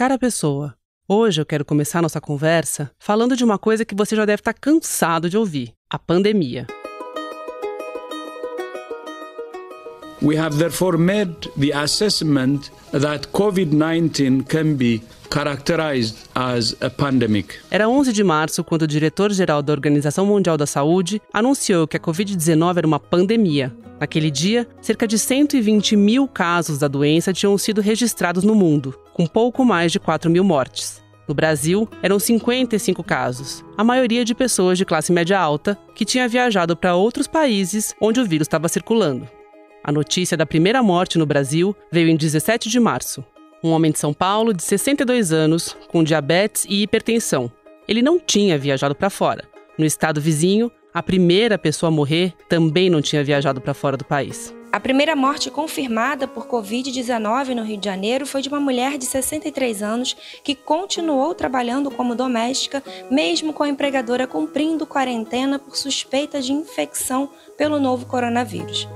Cara pessoa, hoje eu quero começar nossa conversa falando de uma coisa que você já deve estar cansado de ouvir: a pandemia. We have therefore made the assessment that COVID-19 can be characterized as a pandemic. Era 11 de março quando o diretor-geral da Organização Mundial da Saúde anunciou que a Covid-19 era uma pandemia. Naquele dia, cerca de 120 mil casos da doença tinham sido registrados no mundo, com pouco mais de 4 mil mortes. No Brasil, eram 55 casos, a maioria de pessoas de classe média alta que tinha viajado para outros países onde o vírus estava circulando. A notícia da primeira morte no Brasil veio em 17 de março. Um homem de São Paulo, de 62 anos, com diabetes e hipertensão. Ele não tinha viajado para fora. No estado vizinho, a primeira pessoa a morrer também não tinha viajado para fora do país. A primeira morte confirmada por Covid-19 no Rio de Janeiro foi de uma mulher de 63 anos que continuou trabalhando como doméstica, mesmo com a empregadora cumprindo quarentena por suspeita de infecção pelo novo coronavírus.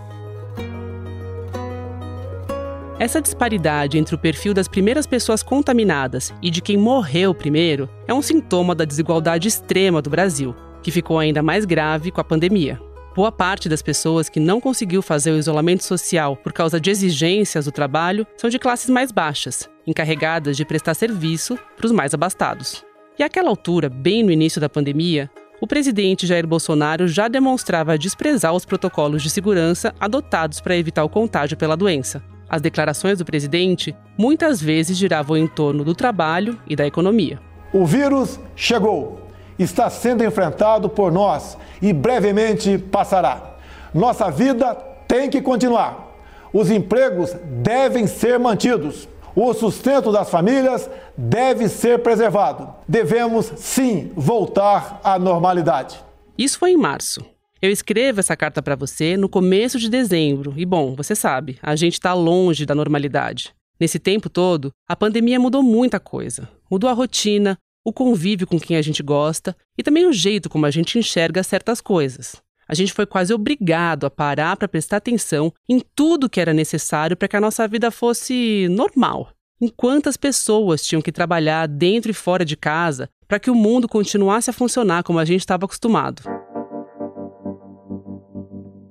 Essa disparidade entre o perfil das primeiras pessoas contaminadas e de quem morreu primeiro é um sintoma da desigualdade extrema do Brasil, que ficou ainda mais grave com a pandemia. Boa parte das pessoas que não conseguiu fazer o isolamento social por causa de exigências do trabalho são de classes mais baixas, encarregadas de prestar serviço para os mais abastados. E àquela altura, bem no início da pandemia, o presidente Jair Bolsonaro já demonstrava desprezar os protocolos de segurança adotados para evitar o contágio pela doença, as declarações do presidente muitas vezes giravam em torno do trabalho e da economia. O vírus chegou, está sendo enfrentado por nós e brevemente passará. Nossa vida tem que continuar. Os empregos devem ser mantidos. O sustento das famílias deve ser preservado. Devemos, sim, voltar à normalidade. Isso foi em março. Eu escrevo essa carta para você no começo de dezembro e, bom, você sabe, a gente está longe da normalidade. Nesse tempo todo, a pandemia mudou muita coisa. Mudou a rotina, o convívio com quem a gente gosta e também o jeito como a gente enxerga certas coisas. A gente foi quase obrigado a parar para prestar atenção em tudo que era necessário para que a nossa vida fosse normal. Em quantas pessoas tinham que trabalhar dentro e fora de casa para que o mundo continuasse a funcionar como a gente estava acostumado.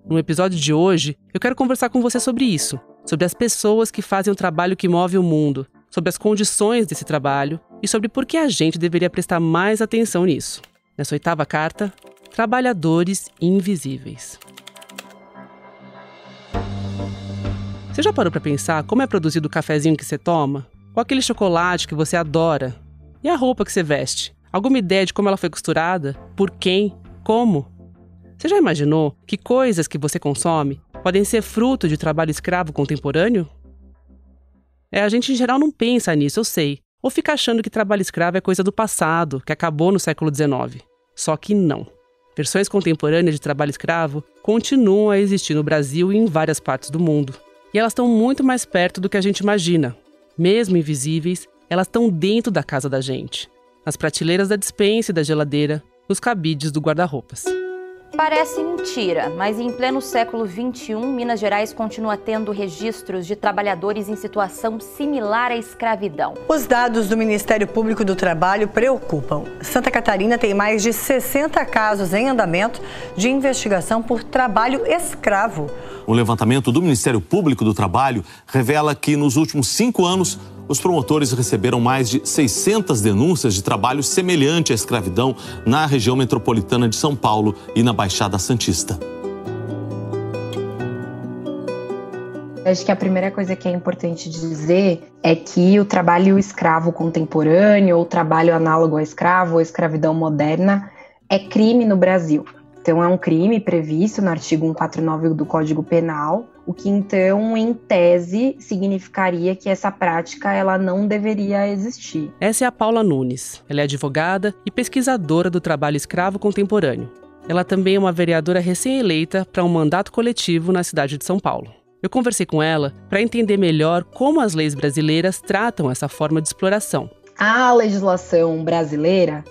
No episódio de hoje, eu quero conversar com você sobre isso, sobre as pessoas que fazem o trabalho que move o mundo, sobre as condições desse trabalho e sobre por que a gente deveria prestar mais atenção nisso. Nessa oitava carta, Trabalhadores Invisíveis. Você já parou para pensar como é produzido o cafezinho que você toma? Ou aquele chocolate que você adora? E a roupa que você veste? Alguma ideia de como ela foi costurada? Por quem? Como? Você já imaginou que coisas que você consome podem ser fruto de trabalho escravo contemporâneo? É, a gente em geral não pensa nisso, eu sei. Ou fica achando que trabalho escravo é coisa do passado, que acabou no século XIX. Só que não. Versões contemporâneas de trabalho escravo continuam a existir no Brasil e em várias partes do mundo. E elas estão muito mais perto do que a gente imagina. Mesmo invisíveis, elas estão dentro da casa da gente. Nas prateleiras da despensa e da geladeira, nos cabides do guarda-roupas. Parece mentira, mas em pleno século XXI, Minas Gerais continua tendo registros de trabalhadores em situação similar à escravidão. Os dados do Ministério Público do Trabalho preocupam. Santa Catarina tem mais de 60 casos em andamento de investigação por trabalho escravo. O levantamento do Ministério Público do Trabalho revela que nos últimos cinco anos os promotores receberam mais de 600 denúncias de trabalho semelhante à escravidão na região metropolitana de São Paulo e na Baixada Santista. Acho que a primeira coisa que é importante dizer é que o trabalho escravo contemporâneo, ou trabalho análogo ao escravo, ou escravidão moderna, é crime no Brasil. Então, é um crime previsto no artigo 149 do Código Penal, o que então, em tese, significaria que essa prática ela não deveria existir. Essa é a Paula Nunes. Ela é advogada e pesquisadora do trabalho escravo contemporâneo. Ela também é uma vereadora recém-eleita para um mandato coletivo na cidade de São Paulo. Eu conversei com ela para entender melhor como as leis brasileiras tratam essa forma de exploração. A legislação brasileira,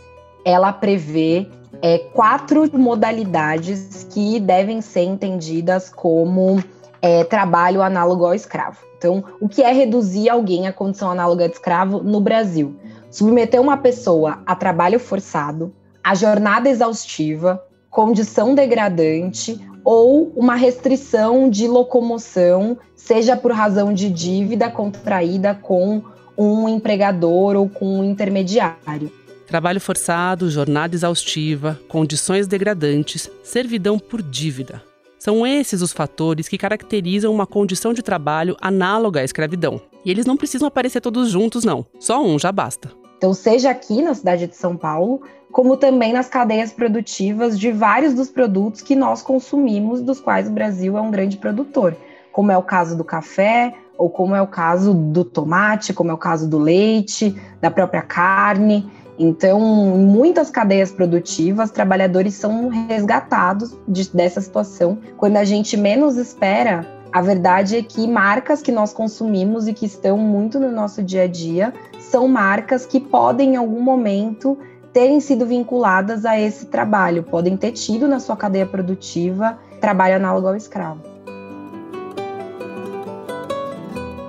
ela prevê é, quatro modalidades que devem ser entendidas como é trabalho análogo ao escravo. Então, o que é reduzir alguém à condição análoga de escravo no Brasil? Submeter uma pessoa a trabalho forçado, a jornada exaustiva, condição degradante ou uma restrição de locomoção, seja por razão de dívida contraída com um empregador ou com um intermediário. Trabalho forçado, jornada exaustiva, condições degradantes, servidão por dívida. São esses os fatores que caracterizam uma condição de trabalho análoga à escravidão. E eles não precisam aparecer todos juntos, não. Só um já basta. Então, seja aqui na cidade de São Paulo, como também nas cadeias produtivas de vários dos produtos que nós consumimos, dos quais o Brasil é um grande produtor, como é o caso do café, ou como é o caso do tomate, como é o caso do leite, da própria carne. Então, em muitas cadeias produtivas, trabalhadores são resgatados de, dessa situação. Quando a gente menos espera, a verdade é que marcas que nós consumimos e que estão muito no nosso dia a dia são marcas que podem, em algum momento, terem sido vinculadas a esse trabalho, podem ter tido na sua cadeia produtiva trabalho análogo ao escravo.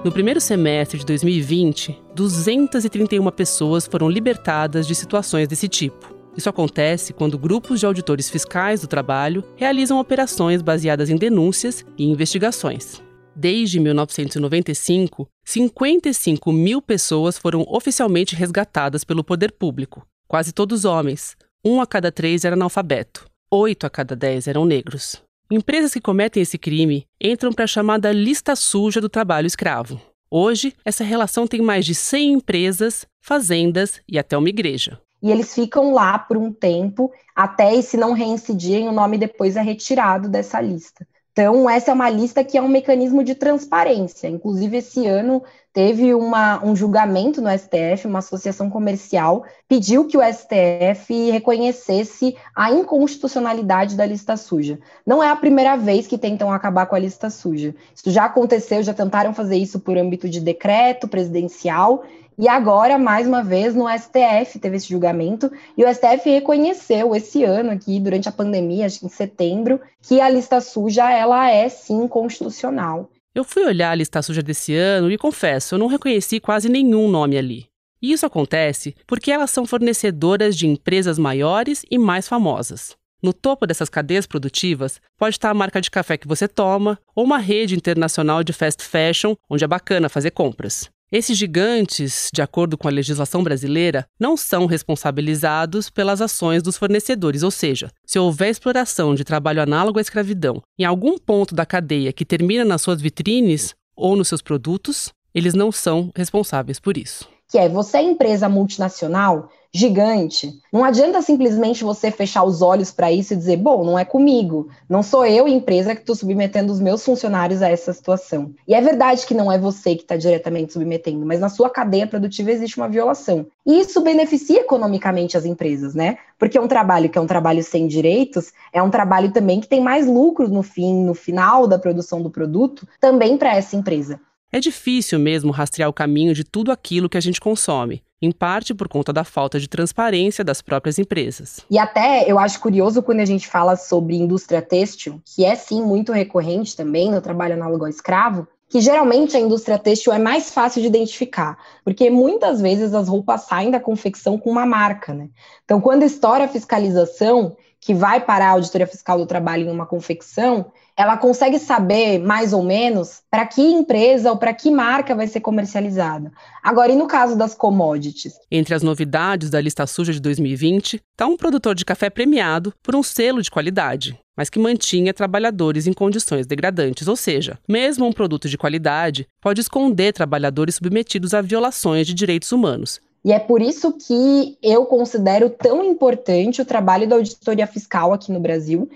No primeiro semestre de 2020, 231 pessoas foram libertadas de situações desse tipo. Isso acontece quando grupos de auditores fiscais do trabalho realizam operações baseadas em denúncias e investigações. Desde 1995, 55 mil pessoas foram oficialmente resgatadas pelo poder público, quase todos homens. Um a cada três era analfabeto, oito a cada dez eram negros. Empresas que cometem esse crime entram para a chamada lista suja do trabalho escravo. Hoje, essa relação tem mais de 100 empresas, fazendas e até uma igreja. E eles ficam lá por um tempo, até e se não reincidirem, o nome depois é retirado dessa lista. Então, essa é uma lista que é um mecanismo de transparência. Inclusive, esse ano teve uma, um julgamento no STF, uma associação comercial pediu que o STF reconhecesse a inconstitucionalidade da lista suja. Não é a primeira vez que tentam acabar com a lista suja. Isso já aconteceu, já tentaram fazer isso por âmbito de decreto presidencial e agora, mais uma vez, no STF teve esse julgamento, e o STF reconheceu esse ano aqui, durante a pandemia, acho que em setembro, que a lista suja, ela é sim constitucional. Eu fui olhar a lista suja desse ano e confesso, eu não reconheci quase nenhum nome ali. E isso acontece porque elas são fornecedoras de empresas maiores e mais famosas. No topo dessas cadeias produtivas pode estar a marca de café que você toma ou uma rede internacional de fast fashion onde é bacana fazer compras. Esses gigantes, de acordo com a legislação brasileira, não são responsabilizados pelas ações dos fornecedores, ou seja, se houver exploração de trabalho análogo à escravidão em algum ponto da cadeia que termina nas suas vitrines ou nos seus produtos, eles não são responsáveis por isso. Que é você é empresa multinacional, gigante. Não adianta simplesmente você fechar os olhos para isso e dizer, bom, não é comigo, não sou eu, empresa, que estou submetendo os meus funcionários a essa situação. E é verdade que não é você que está diretamente submetendo, mas na sua cadeia produtiva existe uma violação. E isso beneficia economicamente as empresas, né? Porque é um trabalho que é um trabalho sem direitos, é um trabalho também que tem mais lucros no fim, no final da produção do produto, também para essa empresa. É difícil mesmo rastrear o caminho de tudo aquilo que a gente consome em parte por conta da falta de transparência das próprias empresas. E até eu acho curioso quando a gente fala sobre indústria têxtil, que é sim muito recorrente também no trabalho análogo ao escravo, que geralmente a indústria têxtil é mais fácil de identificar, porque muitas vezes as roupas saem da confecção com uma marca, né? Então, quando estoura a fiscalização, que vai para a auditoria fiscal do trabalho em uma confecção, ela consegue saber mais ou menos para que empresa ou para que marca vai ser comercializada. Agora, e no caso das commodities? Entre as novidades da lista suja de 2020, está um produtor de café premiado por um selo de qualidade, mas que mantinha trabalhadores em condições degradantes, ou seja, mesmo um produto de qualidade pode esconder trabalhadores submetidos a violações de direitos humanos, e é por isso que eu considero tão importante o trabalho da auditoria fiscal aqui no Brasil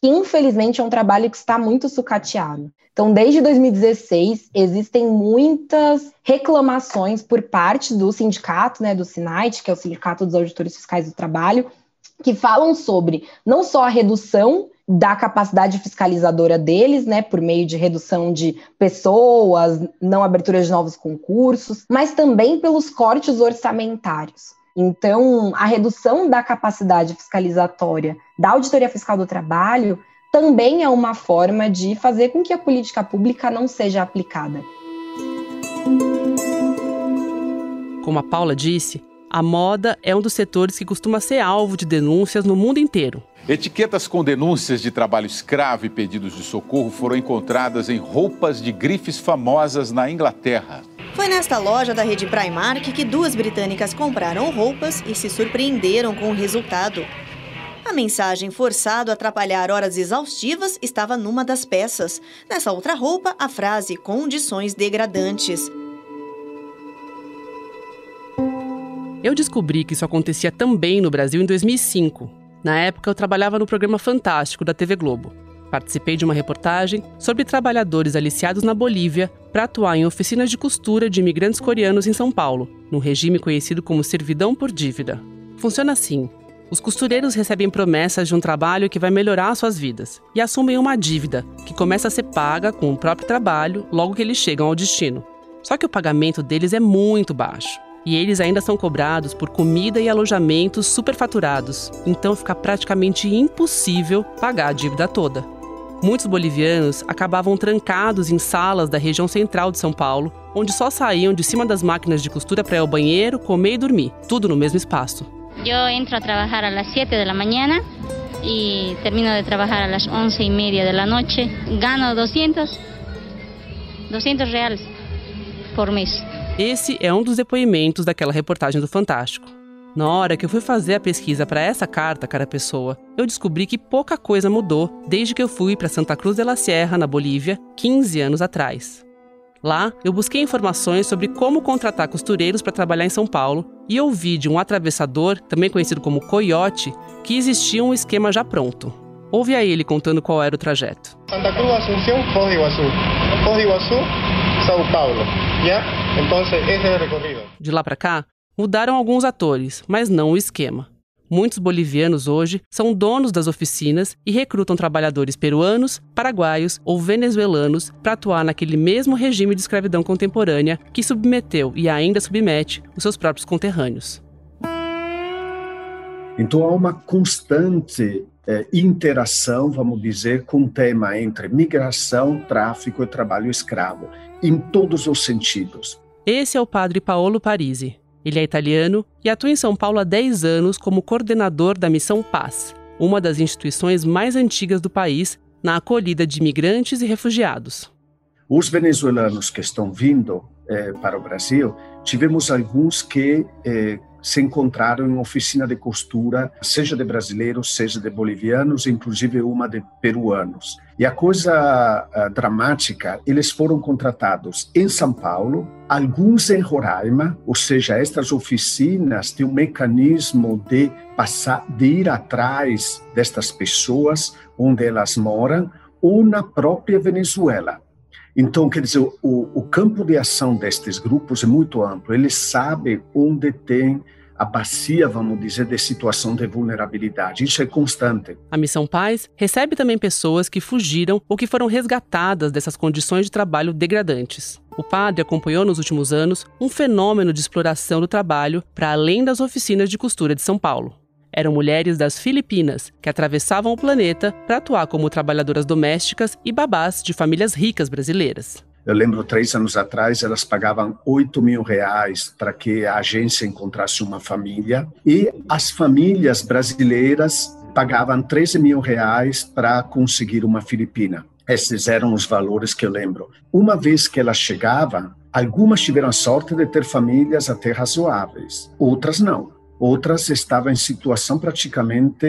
que infelizmente é um trabalho que está muito sucateado. Então, desde 2016, existem muitas reclamações por parte do sindicato, né, do SINAIT, que é o Sindicato dos Auditores Fiscais do Trabalho, que falam sobre não só a redução da capacidade fiscalizadora deles, né, por meio de redução de pessoas, não abertura de novos concursos, mas também pelos cortes orçamentários. Então, a redução da capacidade fiscalizatória da Auditoria Fiscal do Trabalho também é uma forma de fazer com que a política pública não seja aplicada. Como a Paula disse, a moda é um dos setores que costuma ser alvo de denúncias no mundo inteiro. Etiquetas com denúncias de trabalho escravo e pedidos de socorro foram encontradas em roupas de grifes famosas na Inglaterra. Foi nesta loja da rede Primark que duas britânicas compraram roupas e se surpreenderam com o resultado. A mensagem forçado a atrapalhar horas exaustivas estava numa das peças. Nessa outra roupa, a frase condições degradantes. Eu descobri que isso acontecia também no Brasil em 2005. Na época, eu trabalhava no programa Fantástico da TV Globo. Participei de uma reportagem sobre trabalhadores aliciados na Bolívia para atuar em oficinas de costura de imigrantes coreanos em São Paulo, num regime conhecido como servidão por dívida. Funciona assim: os costureiros recebem promessas de um trabalho que vai melhorar suas vidas e assumem uma dívida, que começa a ser paga com o próprio trabalho logo que eles chegam ao destino. Só que o pagamento deles é muito baixo. E eles ainda são cobrados por comida e alojamentos superfaturados, então fica praticamente impossível pagar a dívida toda. Muitos bolivianos acabavam trancados em salas da região central de São Paulo, onde só saíam de cima das máquinas de costura para ir ao banheiro, comer e dormir, tudo no mesmo espaço. Eu entro a trabalhar às 7 da manhã e termino de trabalhar às 11 e meia da noite. Gano 200, 200 reais por mês. Esse é um dos depoimentos daquela reportagem do Fantástico. Na hora que eu fui fazer a pesquisa para essa carta, cara pessoa, eu descobri que pouca coisa mudou desde que eu fui para Santa Cruz de la Sierra, na Bolívia, 15 anos atrás. Lá, eu busquei informações sobre como contratar costureiros para trabalhar em São Paulo e ouvi de um atravessador, também conhecido como coiote, que existia um esquema já pronto. Ouve a ele contando qual era o trajeto. Santa Cruz, Asunción, Foz do Iguaçu. Foz do Iguaçu, São Paulo. Já? Então, esse é o recorrido. De lá para cá, Mudaram alguns atores, mas não o esquema. Muitos bolivianos hoje são donos das oficinas e recrutam trabalhadores peruanos, paraguaios ou venezuelanos para atuar naquele mesmo regime de escravidão contemporânea que submeteu e ainda submete os seus próprios conterrâneos. Então há uma constante é, interação, vamos dizer, com o tema entre migração, tráfico e trabalho escravo, em todos os sentidos. Esse é o padre Paolo Parisi, ele é italiano e atua em São Paulo há 10 anos como coordenador da Missão Paz, uma das instituições mais antigas do país na acolhida de imigrantes e refugiados. Os venezuelanos que estão vindo eh, para o Brasil, tivemos alguns que eh, se encontraram em oficina de costura, seja de brasileiros, seja de bolivianos, inclusive uma de peruanos. E a coisa uh, dramática, eles foram contratados em São Paulo, alguns em Roraima, ou seja, estas oficinas têm um mecanismo de passar, de ir atrás destas pessoas onde elas moram, ou na própria Venezuela. Então, quer dizer, o, o campo de ação destes grupos é muito amplo. Eles sabem onde tem a bacia, vamos dizer, de situação de vulnerabilidade. Isso é constante. A Missão Paz recebe também pessoas que fugiram ou que foram resgatadas dessas condições de trabalho degradantes. O padre acompanhou nos últimos anos um fenômeno de exploração do trabalho para além das oficinas de costura de São Paulo. Eram mulheres das Filipinas que atravessavam o planeta para atuar como trabalhadoras domésticas e babás de famílias ricas brasileiras. Eu lembro, três anos atrás, elas pagavam 8 mil reais para que a agência encontrasse uma família e as famílias brasileiras pagavam 13 mil reais para conseguir uma filipina. Esses eram os valores que eu lembro. Uma vez que elas chegavam, algumas tiveram a sorte de ter famílias até razoáveis, outras não. Outras estavam em situação praticamente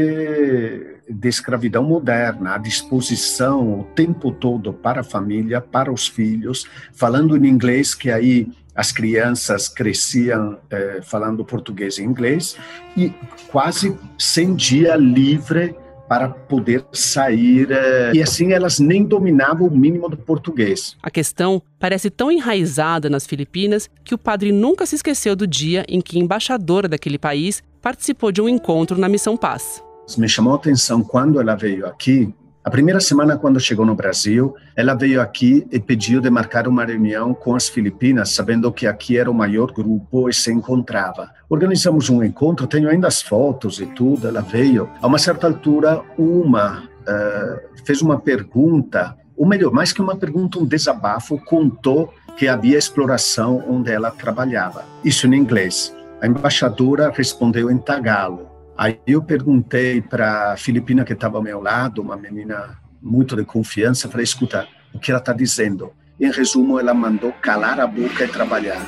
de escravidão moderna, à disposição o tempo todo para a família, para os filhos, falando em inglês, que aí as crianças cresciam eh, falando português e inglês, e quase sem dia livre para poder sair. Eh, e assim elas nem dominavam o mínimo do português. A questão parece tão enraizada nas Filipinas que o padre nunca se esqueceu do dia em que a embaixadora daquele país participou de um encontro na Missão Paz. Me chamou a atenção quando ela veio aqui a primeira semana, quando chegou no Brasil, ela veio aqui e pediu de marcar uma reunião com as Filipinas, sabendo que aqui era o maior grupo e se encontrava. Organizamos um encontro, tenho ainda as fotos e tudo. Ela veio. A uma certa altura, uma uh, fez uma pergunta, ou melhor, mais que uma pergunta, um desabafo, contou que havia exploração onde ela trabalhava. Isso em inglês. A embaixadora respondeu em tagalo. Aí eu perguntei para a filipina que estava ao meu lado, uma menina muito de confiança, falei, escuta, o que ela está dizendo? Em resumo, ela mandou calar a boca e trabalhar.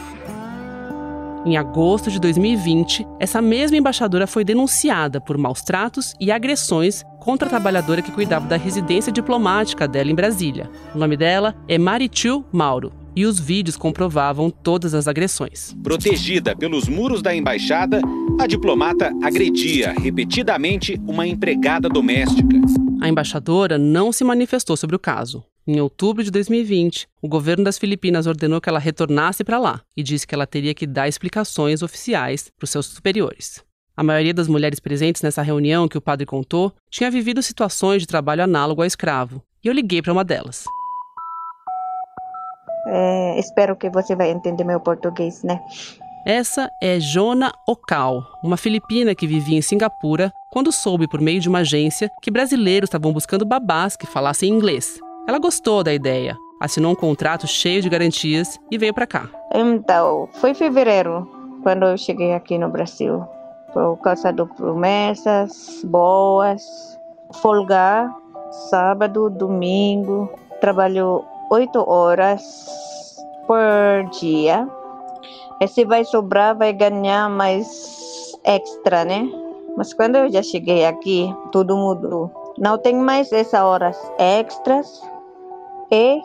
Em agosto de 2020, essa mesma embaixadora foi denunciada por maus tratos e agressões contra a trabalhadora que cuidava da residência diplomática dela em Brasília. O nome dela é Maritil Mauro e os vídeos comprovavam todas as agressões. Protegida pelos muros da embaixada, a diplomata agredia repetidamente uma empregada doméstica. A embaixadora não se manifestou sobre o caso. Em outubro de 2020, o governo das Filipinas ordenou que ela retornasse para lá e disse que ela teria que dar explicações oficiais para os seus superiores. A maioria das mulheres presentes nessa reunião que o padre contou tinha vivido situações de trabalho análogo ao escravo, e eu liguei para uma delas. É, espero que você vai entender meu português, né? Essa é Jona Okal, uma filipina que vivia em Singapura quando soube por meio de uma agência que brasileiros estavam buscando babás que falassem inglês. Ela gostou da ideia, assinou um contrato cheio de garantias e veio para cá. Então, foi fevereiro quando eu cheguei aqui no Brasil. Por causa de promessas boas, folgar sábado, domingo, trabalho oito horas por dia. E se vai sobrar, vai ganhar mais extra, né? Mas quando eu já cheguei aqui, tudo mudou. Não tem mais essas horas extras e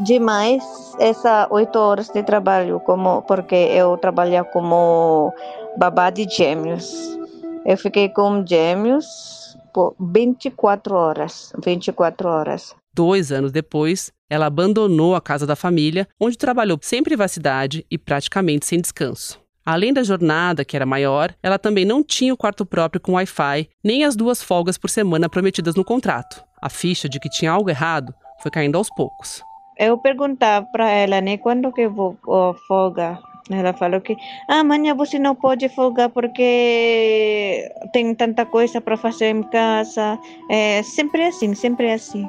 demais essas oito horas de trabalho, como porque eu trabalho como babá de gêmeos. Eu fiquei com gêmeos por 24 horas, 24 horas. Dois anos depois, ela abandonou a casa da família, onde trabalhou sem privacidade e praticamente sem descanso. Além da jornada, que era maior, ela também não tinha o quarto próprio com Wi-Fi, nem as duas folgas por semana prometidas no contrato. A ficha de que tinha algo errado foi caindo aos poucos. Eu perguntava para ela, né, quando que eu vou folga? Ela falou que ah, amanhã você não pode folgar porque tem tanta coisa para fazer em casa. É sempre assim, sempre assim.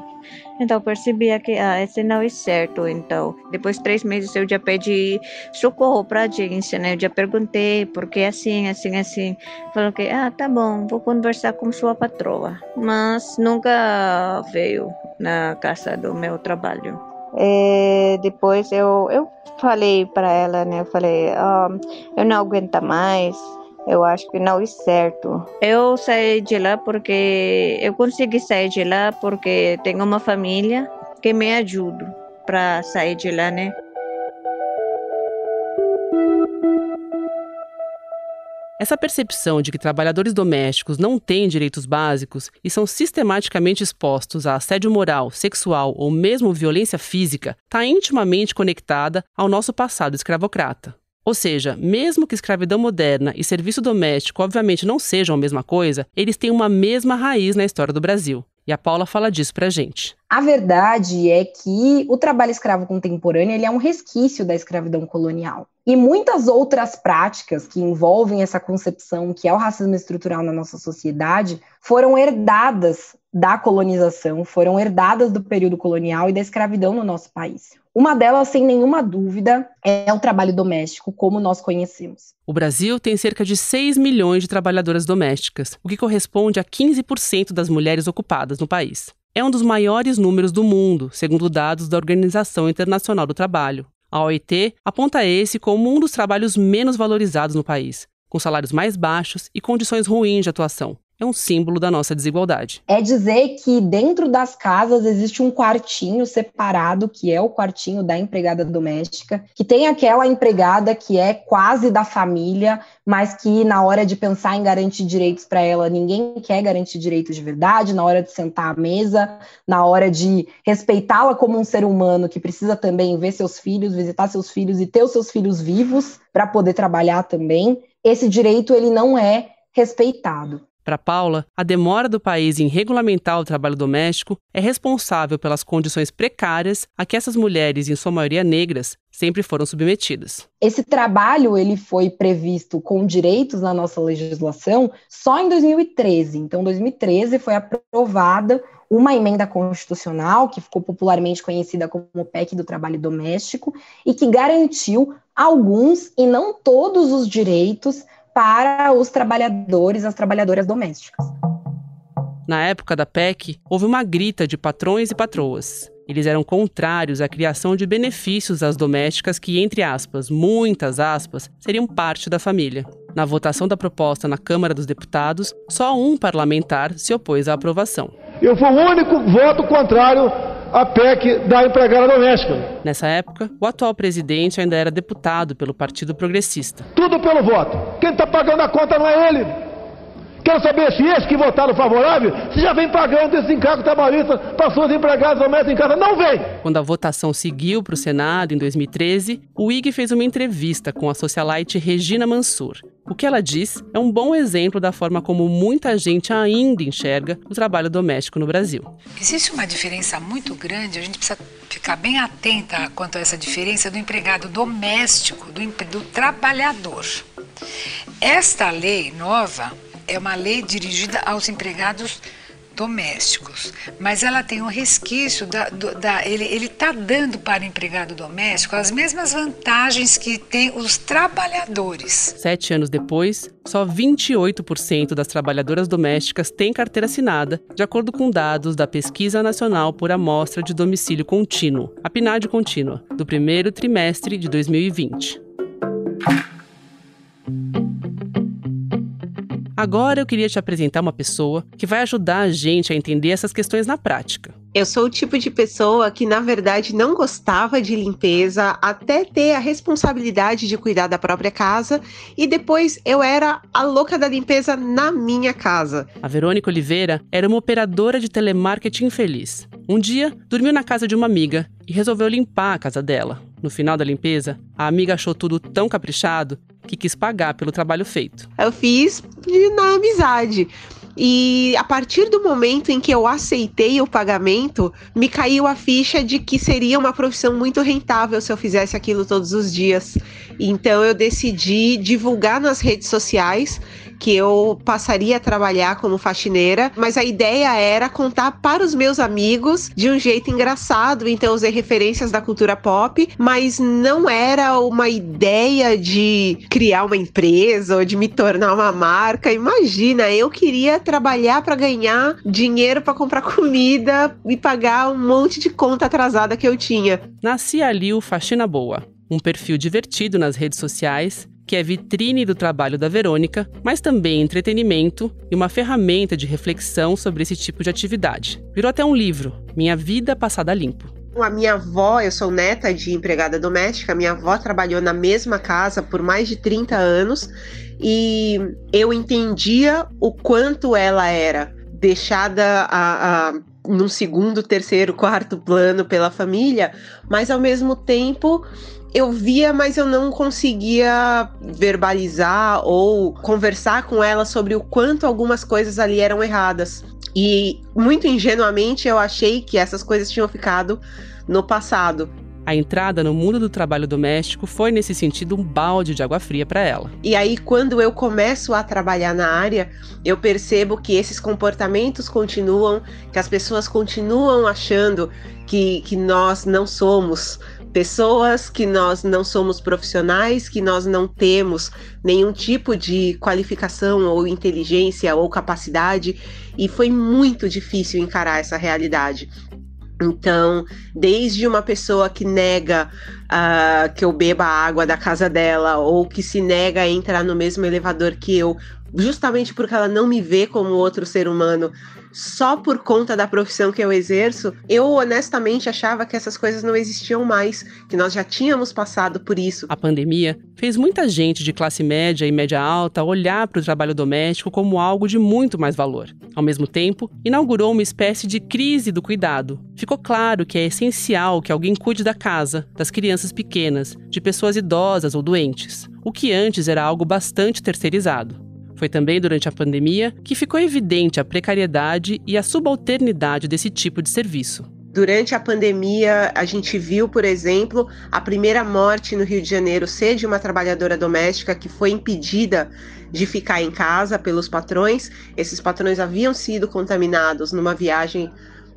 Então percebia que ah, esse não é certo. Então, depois de três meses eu já pedi socorro para a agência, né? Eu já perguntei por que assim, assim, assim. Falou que ah, tá bom, vou conversar com sua patroa. Mas nunca veio na casa do meu trabalho. É, depois eu, eu falei para ela, né? Eu falei, oh, eu não aguento mais. Eu acho que não é certo. Eu saí de lá porque eu consegui sair de lá porque tenho uma família que me ajuda para sair de lá, né? Essa percepção de que trabalhadores domésticos não têm direitos básicos e são sistematicamente expostos a assédio moral, sexual ou mesmo violência física está intimamente conectada ao nosso passado escravocrata. Ou seja, mesmo que escravidão moderna e serviço doméstico obviamente não sejam a mesma coisa, eles têm uma mesma raiz na história do Brasil. E a Paula fala disso pra gente. A verdade é que o trabalho escravo contemporâneo ele é um resquício da escravidão colonial. E muitas outras práticas que envolvem essa concepção que é o racismo estrutural na nossa sociedade foram herdadas da colonização, foram herdadas do período colonial e da escravidão no nosso país. Uma delas, sem nenhuma dúvida, é o trabalho doméstico, como nós conhecemos. O Brasil tem cerca de 6 milhões de trabalhadoras domésticas, o que corresponde a 15% das mulheres ocupadas no país. É um dos maiores números do mundo, segundo dados da Organização Internacional do Trabalho. A OIT aponta esse como um dos trabalhos menos valorizados no país, com salários mais baixos e condições ruins de atuação é um símbolo da nossa desigualdade. É dizer que dentro das casas existe um quartinho separado, que é o quartinho da empregada doméstica, que tem aquela empregada que é quase da família, mas que na hora de pensar em garantir direitos para ela, ninguém quer garantir direitos de verdade, na hora de sentar à mesa, na hora de respeitá-la como um ser humano que precisa também ver seus filhos, visitar seus filhos e ter os seus filhos vivos para poder trabalhar também. Esse direito ele não é respeitado. Para Paula, a demora do país em regulamentar o trabalho doméstico é responsável pelas condições precárias a que essas mulheres, em sua maioria negras, sempre foram submetidas. Esse trabalho ele foi previsto com direitos na nossa legislação só em 2013. Então, 2013 foi aprovada uma emenda constitucional que ficou popularmente conhecida como o PEC do trabalho doméstico e que garantiu alguns e não todos os direitos para os trabalhadores, as trabalhadoras domésticas. Na época da PEC, houve uma grita de patrões e patroas. Eles eram contrários à criação de benefícios às domésticas que, entre aspas, muitas aspas, seriam parte da família. Na votação da proposta na Câmara dos Deputados, só um parlamentar se opôs à aprovação. Eu fui o único voto contrário a PEC da empregada doméstica. Nessa época, o atual presidente ainda era deputado pelo Partido Progressista. Tudo pelo voto. Quem está pagando a conta não é ele. Quero saber se esses que votaram favorável, se já vem pagando esse encargo trabalhista para suas empregadas domésticas em casa. Não vem! Quando a votação seguiu para o Senado em 2013, o IG fez uma entrevista com a socialite Regina Mansur. O que ela diz é um bom exemplo da forma como muita gente ainda enxerga o trabalho doméstico no Brasil. Existe uma diferença muito grande, a gente precisa ficar bem atenta quanto a essa diferença do empregado doméstico, do, do trabalhador. Esta lei nova é uma lei dirigida aos empregados domésticos, mas ela tem um resquício da, do, da ele está dando para o empregado doméstico as mesmas vantagens que tem os trabalhadores. Sete anos depois, só 28% das trabalhadoras domésticas têm carteira assinada, de acordo com dados da Pesquisa Nacional por Amostra de Domicílio Contínuo, a PNAD contínua, do primeiro trimestre de 2020. Agora eu queria te apresentar uma pessoa que vai ajudar a gente a entender essas questões na prática. Eu sou o tipo de pessoa que, na verdade, não gostava de limpeza até ter a responsabilidade de cuidar da própria casa e depois eu era a louca da limpeza na minha casa. A Verônica Oliveira era uma operadora de telemarketing feliz. Um dia, dormiu na casa de uma amiga e resolveu limpar a casa dela. No final da limpeza, a amiga achou tudo tão caprichado que quis pagar pelo trabalho feito. Eu fiz na amizade. E a partir do momento em que eu aceitei o pagamento, me caiu a ficha de que seria uma profissão muito rentável se eu fizesse aquilo todos os dias. Então eu decidi divulgar nas redes sociais que eu passaria a trabalhar como faxineira, mas a ideia era contar para os meus amigos de um jeito engraçado, então usei referências da cultura pop, mas não era uma ideia de criar uma empresa ou de me tornar uma marca. Imagina, eu queria trabalhar para ganhar dinheiro para comprar comida e pagar um monte de conta atrasada que eu tinha. Nasci ali o Faxina Boa, um perfil divertido nas redes sociais que é vitrine do trabalho da Verônica, mas também entretenimento e uma ferramenta de reflexão sobre esse tipo de atividade. Virou até um livro, Minha Vida Passada Limpo. A minha avó, eu sou neta de empregada doméstica, minha avó trabalhou na mesma casa por mais de 30 anos e eu entendia o quanto ela era deixada a, a num segundo, terceiro, quarto plano pela família, mas ao mesmo tempo eu via, mas eu não conseguia verbalizar ou conversar com ela sobre o quanto algumas coisas ali eram erradas. E muito ingenuamente eu achei que essas coisas tinham ficado no passado. A entrada no mundo do trabalho doméstico foi, nesse sentido, um balde de água fria para ela. E aí, quando eu começo a trabalhar na área, eu percebo que esses comportamentos continuam, que as pessoas continuam achando que, que nós não somos pessoas, que nós não somos profissionais, que nós não temos nenhum tipo de qualificação ou inteligência ou capacidade, e foi muito difícil encarar essa realidade. Então, desde uma pessoa que nega uh, que eu beba a água da casa dela, ou que se nega a entrar no mesmo elevador que eu, justamente porque ela não me vê como outro ser humano, só por conta da profissão que eu exerço, eu honestamente achava que essas coisas não existiam mais, que nós já tínhamos passado por isso. A pandemia fez muita gente de classe média e média alta olhar para o trabalho doméstico como algo de muito mais valor. Ao mesmo tempo, inaugurou uma espécie de crise do cuidado. Ficou claro que é essencial que alguém cuide da casa, das crianças pequenas, de pessoas idosas ou doentes, o que antes era algo bastante terceirizado. Foi também durante a pandemia que ficou evidente a precariedade e a subalternidade desse tipo de serviço. Durante a pandemia, a gente viu, por exemplo, a primeira morte no Rio de Janeiro ser de uma trabalhadora doméstica que foi impedida de ficar em casa pelos patrões. Esses patrões haviam sido contaminados numa viagem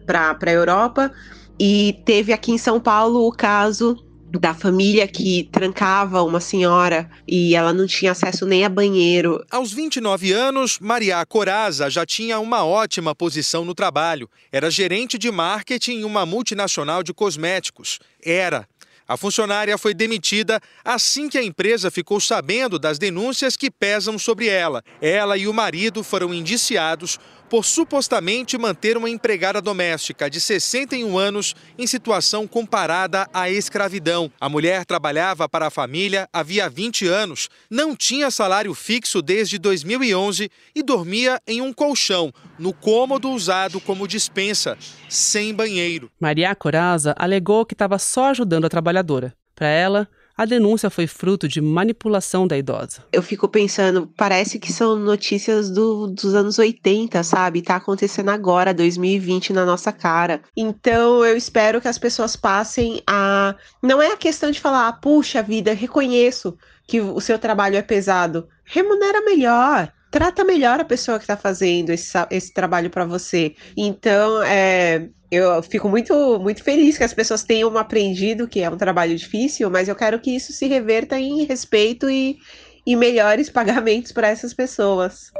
para a Europa. E teve aqui em São Paulo o caso da família que trancava uma senhora e ela não tinha acesso nem a banheiro. Aos 29 anos, Maria Coraza já tinha uma ótima posição no trabalho. Era gerente de marketing em uma multinacional de cosméticos. Era. A funcionária foi demitida assim que a empresa ficou sabendo das denúncias que pesam sobre ela. Ela e o marido foram indiciados por supostamente manter uma empregada doméstica de 61 anos em situação comparada à escravidão. A mulher trabalhava para a família havia 20 anos, não tinha salário fixo desde 2011 e dormia em um colchão, no cômodo usado como dispensa, sem banheiro. Maria Coraza alegou que estava só ajudando a trabalhadora. Para ela, a denúncia foi fruto de manipulação da idosa. Eu fico pensando, parece que são notícias do, dos anos 80, sabe? Tá acontecendo agora, 2020, na nossa cara. Então eu espero que as pessoas passem a. Não é a questão de falar, puxa vida, reconheço que o seu trabalho é pesado. Remunera melhor trata melhor a pessoa que está fazendo esse, esse trabalho para você. Então, é, eu fico muito, muito feliz que as pessoas tenham aprendido que é um trabalho difícil, mas eu quero que isso se reverta em respeito e, e melhores pagamentos para essas pessoas.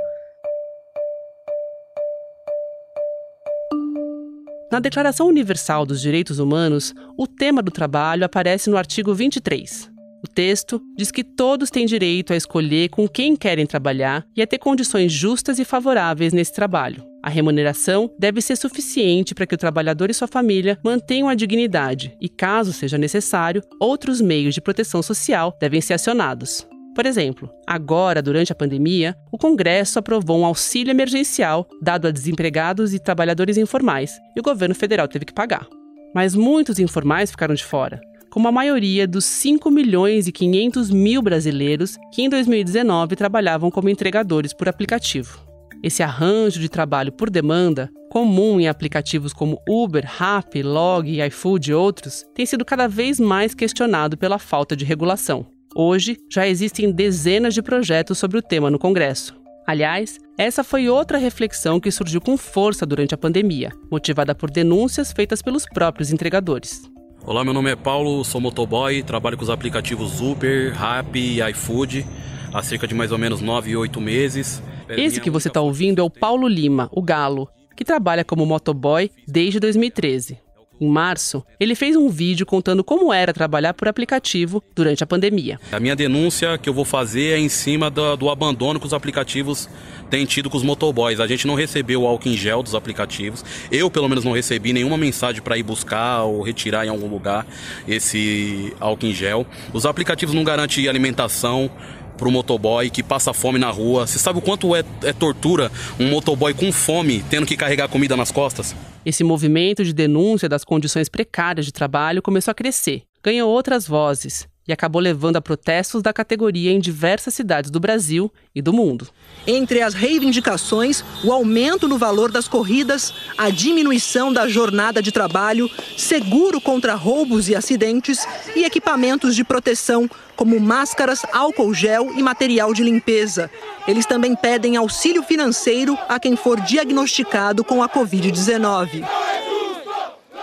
Na Declaração Universal dos Direitos Humanos, o tema do trabalho aparece no artigo 23. O texto diz que todos têm direito a escolher com quem querem trabalhar e a ter condições justas e favoráveis nesse trabalho. A remuneração deve ser suficiente para que o trabalhador e sua família mantenham a dignidade e, caso seja necessário, outros meios de proteção social devem ser acionados. Por exemplo, agora, durante a pandemia, o Congresso aprovou um auxílio emergencial dado a desempregados e trabalhadores informais, e o governo federal teve que pagar. Mas muitos informais ficaram de fora como a maioria dos 5 milhões e 500 mil brasileiros que em 2019 trabalhavam como entregadores por aplicativo. Esse arranjo de trabalho por demanda, comum em aplicativos como Uber, Rappi, Log, iFood e outros, tem sido cada vez mais questionado pela falta de regulação. Hoje, já existem dezenas de projetos sobre o tema no Congresso. Aliás, essa foi outra reflexão que surgiu com força durante a pandemia, motivada por denúncias feitas pelos próprios entregadores. Olá, meu nome é Paulo, sou motoboy, trabalho com os aplicativos Uber, Rappi e iFood há cerca de mais ou menos 9, 8 meses. Esse que você está ouvindo é o Paulo Lima, o Galo, que trabalha como motoboy desde 2013. Em março, ele fez um vídeo contando como era trabalhar por aplicativo durante a pandemia. A minha denúncia que eu vou fazer é em cima do, do abandono que os aplicativos têm tido com os motoboys. A gente não recebeu o álcool em gel dos aplicativos. Eu, pelo menos, não recebi nenhuma mensagem para ir buscar ou retirar em algum lugar esse álcool em gel. Os aplicativos não garantem alimentação para o motoboy que passa fome na rua. Você sabe o quanto é, é tortura um motoboy com fome tendo que carregar comida nas costas? Esse movimento de denúncia das condições precárias de trabalho começou a crescer, ganhou outras vozes e acabou levando a protestos da categoria em diversas cidades do Brasil e do mundo. Entre as reivindicações, o aumento no valor das corridas, a diminuição da jornada de trabalho, seguro contra roubos e acidentes e equipamentos de proteção, como máscaras, álcool gel e material de limpeza. Eles também pedem auxílio financeiro a quem for diagnosticado com a Covid-19.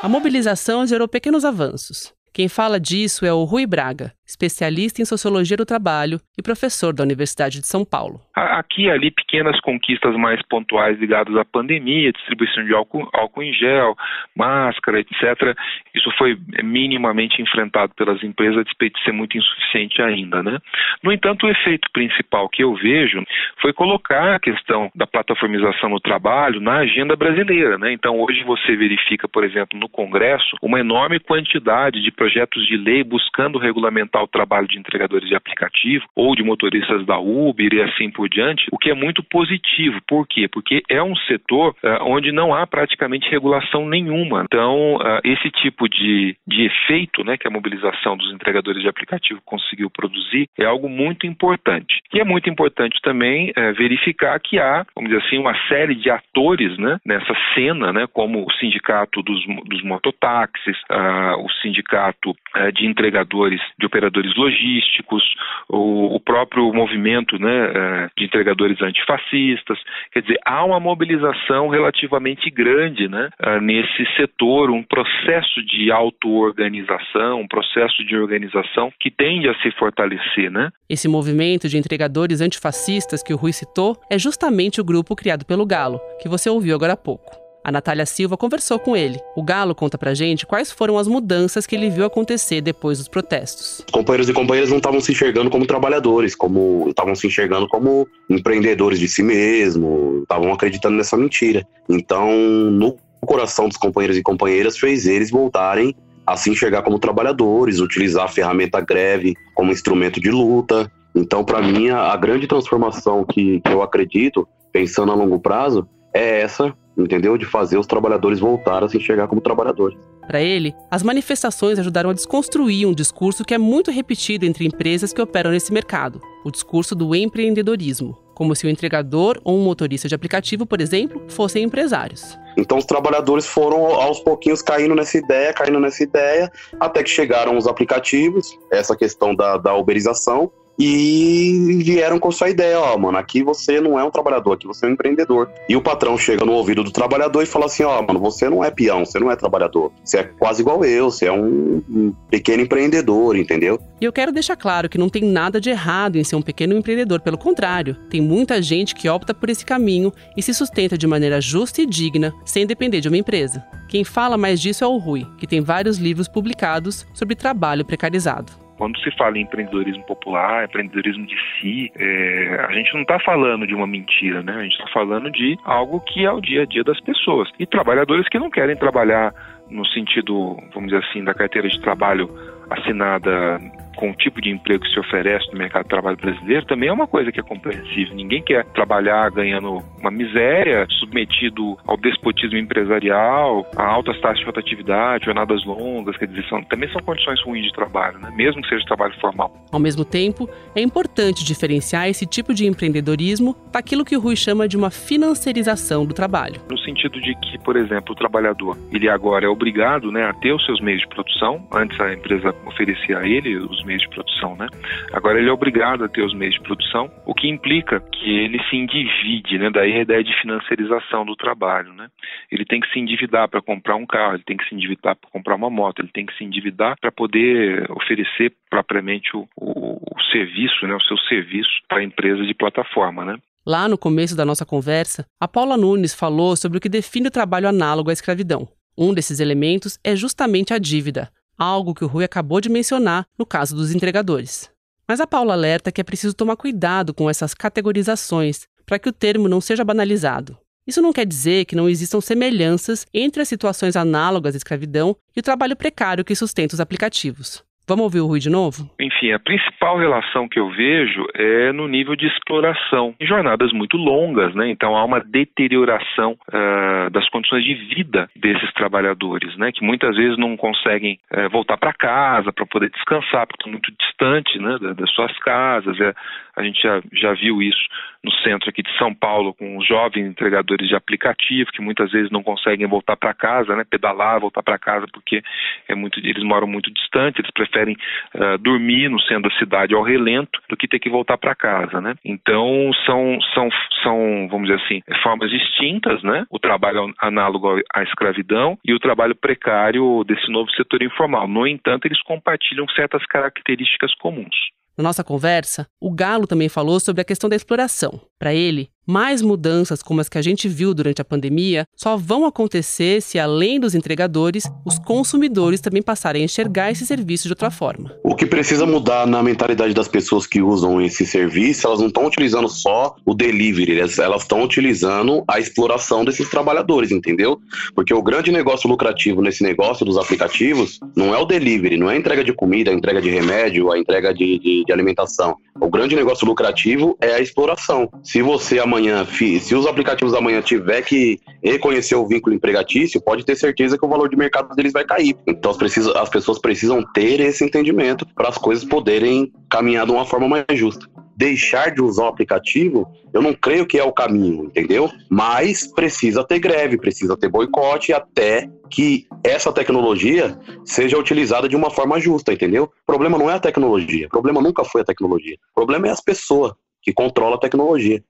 A mobilização gerou pequenos avanços. Quem fala disso é o Rui Braga, especialista em sociologia do trabalho e professor da Universidade de São Paulo. Aqui e ali, pequenas conquistas mais pontuais ligadas à pandemia, distribuição de álcool, álcool em gel, máscara, etc. Isso foi minimamente enfrentado pelas empresas, a despeito de ser muito insuficiente ainda. Né? No entanto, o efeito principal que eu vejo foi colocar a questão da plataformização no trabalho na agenda brasileira. Né? Então, hoje você verifica, por exemplo, no Congresso, uma enorme quantidade de projetos de lei buscando regulamentar o trabalho de entregadores de aplicativo ou de motoristas da Uber e assim por diante, o que é muito positivo. Por quê? Porque é um setor uh, onde não há praticamente regulação nenhuma. Então, uh, esse tipo de, de efeito né, que a mobilização dos entregadores de aplicativo conseguiu produzir é algo muito importante. E é muito importante também é, verificar que há, vamos dizer assim, uma série de atores né, nessa cena, né, como o sindicato dos, dos mototáxis, uh, o sindicato uh, de entregadores, de operadores logísticos, o, o próprio movimento né, uh, de entregadores antifascistas. Quer dizer, há uma mobilização relativamente grande né, nesse setor, um processo de auto-organização, um processo de organização que tende a se fortalecer. Né? Esse movimento de entregadores antifascistas que o Rui citou é justamente o grupo criado pelo Galo, que você ouviu agora há pouco. A Natália Silva conversou com ele. O Galo conta pra gente quais foram as mudanças que ele viu acontecer depois dos protestos. Os companheiros e companheiras não estavam se enxergando como trabalhadores, como estavam se enxergando como empreendedores de si mesmo, estavam acreditando nessa mentira. Então, no coração dos companheiros e companheiras fez eles voltarem a se enxergar como trabalhadores, utilizar a ferramenta greve como instrumento de luta. Então, para mim, a, grande transformação que, que eu acredito, pensando a longo prazo, é essa entendeu? De fazer os trabalhadores voltar a se enxergar como trabalhadores. Para ele, as manifestações ajudaram a desconstruir um discurso que é muito repetido entre empresas que operam nesse mercado: o discurso do empreendedorismo. Como se o entregador ou um motorista de aplicativo, por exemplo, fossem empresários. Então os trabalhadores foram aos pouquinhos caindo nessa ideia, caindo nessa ideia, até que chegaram os aplicativos, essa questão da, da uberização, e vieram com sua ideia, ó, mano, aqui você não é um trabalhador, aqui você é um empreendedor. E o patrão chega no ouvido do trabalhador e fala assim, ó, mano, você não é peão, você não é trabalhador, você é quase igual eu, você é um, um pequeno empreendedor, entendeu? E eu quero deixar claro que não tem nada de errado em ser um pequeno empreendedor, pelo contrário, tem muita gente que opta por esse caminho e se sustenta de maneira justa e digna, sem depender de uma empresa. Quem fala mais disso é o Rui, que tem vários livros publicados sobre trabalho precarizado. Quando se fala em empreendedorismo popular, empreendedorismo de si, é, a gente não está falando de uma mentira, né? A gente está falando de algo que é o dia a dia das pessoas. E trabalhadores que não querem trabalhar no sentido, vamos dizer assim, da carteira de trabalho assinada com o tipo de emprego que se oferece no mercado de trabalho brasileiro também é uma coisa que é compreensível. Ninguém quer trabalhar ganhando uma miséria, submetido ao despotismo empresarial, a altas taxas de rotatividade, jornadas longas, quer dizer, são, também são condições ruins de trabalho, né? mesmo que seja trabalho formal. Ao mesmo tempo, é importante diferenciar esse tipo de empreendedorismo daquilo que o Rui chama de uma financiarização do trabalho. No sentido de que, por exemplo, o trabalhador, ele agora é obrigado né, a ter os seus meios de produção, antes a empresa oferecia a ele os meios de produção, né? Agora ele é obrigado a ter os meios de produção, o que implica que ele se endivide, né? Daí a ideia de financiarização do trabalho, né? Ele tem que se endividar para comprar um carro, ele tem que se endividar para comprar uma moto, ele tem que se endividar para poder oferecer propriamente o, o, o serviço, né? O seu serviço para a empresa de plataforma, né? Lá no começo da nossa conversa, a Paula Nunes falou sobre o que define o trabalho análogo à escravidão. Um desses elementos é justamente a dívida, algo que o Rui acabou de mencionar no caso dos entregadores. Mas a Paula alerta que é preciso tomar cuidado com essas categorizações para que o termo não seja banalizado. Isso não quer dizer que não existam semelhanças entre as situações análogas à escravidão e o trabalho precário que sustenta os aplicativos. Vamos ouvir o Rui de novo? Enfim, a principal relação que eu vejo é no nível de exploração. Em jornadas muito longas, né? Então há uma deterioração uh, das condições de vida desses trabalhadores, né? Que muitas vezes não conseguem uh, voltar para casa para poder descansar, porque estão muito distantes né, das suas casas. É, a gente já, já viu isso no centro aqui de São Paulo com os jovens entregadores de aplicativo que muitas vezes não conseguem voltar para casa, né? Pedalar, voltar para casa porque é muito, eles moram muito distantes, eles preferem preferem uh, dormir no centro da cidade ao relento do que ter que voltar para casa, né? Então são, são, são, vamos dizer assim, formas distintas, né? O trabalho análogo à escravidão e o trabalho precário desse novo setor informal. No entanto, eles compartilham certas características comuns. Na nossa conversa, o Galo também falou sobre a questão da exploração. Para ele, mais mudanças como as que a gente viu durante a pandemia só vão acontecer se, além dos entregadores, os consumidores também passarem a enxergar esse serviço de outra forma. O que precisa mudar na mentalidade das pessoas que usam esse serviço, elas não estão utilizando só o delivery, elas estão utilizando a exploração desses trabalhadores, entendeu? Porque o grande negócio lucrativo nesse negócio dos aplicativos não é o delivery, não é a entrega de comida, a entrega de remédio, a entrega de, de, de alimentação. O grande negócio lucrativo é a exploração. Se você amanhã, se os aplicativos amanhã tiver que reconhecer o vínculo empregatício, pode ter certeza que o valor de mercado deles vai cair. Então as, precisa, as pessoas precisam ter esse entendimento para as coisas poderem caminhar de uma forma mais justa deixar de usar o aplicativo, eu não creio que é o caminho, entendeu? Mas precisa ter greve, precisa ter boicote até que essa tecnologia seja utilizada de uma forma justa, entendeu? O problema não é a tecnologia, o problema nunca foi a tecnologia. O problema é as pessoas que controlam a tecnologia.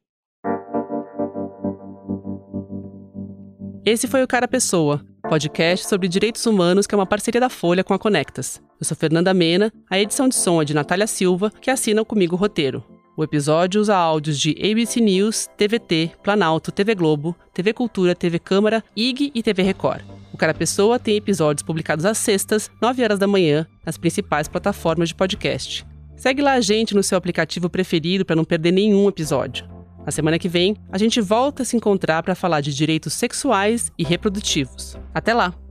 Esse foi o Cara Pessoa, podcast sobre direitos humanos que é uma parceria da Folha com a Conectas. Eu sou Fernanda Mena, a edição de som é de Natália Silva, que assina comigo o roteiro. O episódio usa áudios de ABC News, TVT, Planalto, TV Globo, TV Cultura, TV Câmara, IG e TV Record. O Cara Pessoa tem episódios publicados às sextas, 9 horas da manhã, nas principais plataformas de podcast. Segue lá a gente no seu aplicativo preferido para não perder nenhum episódio. Na semana que vem, a gente volta a se encontrar para falar de direitos sexuais e reprodutivos. Até lá!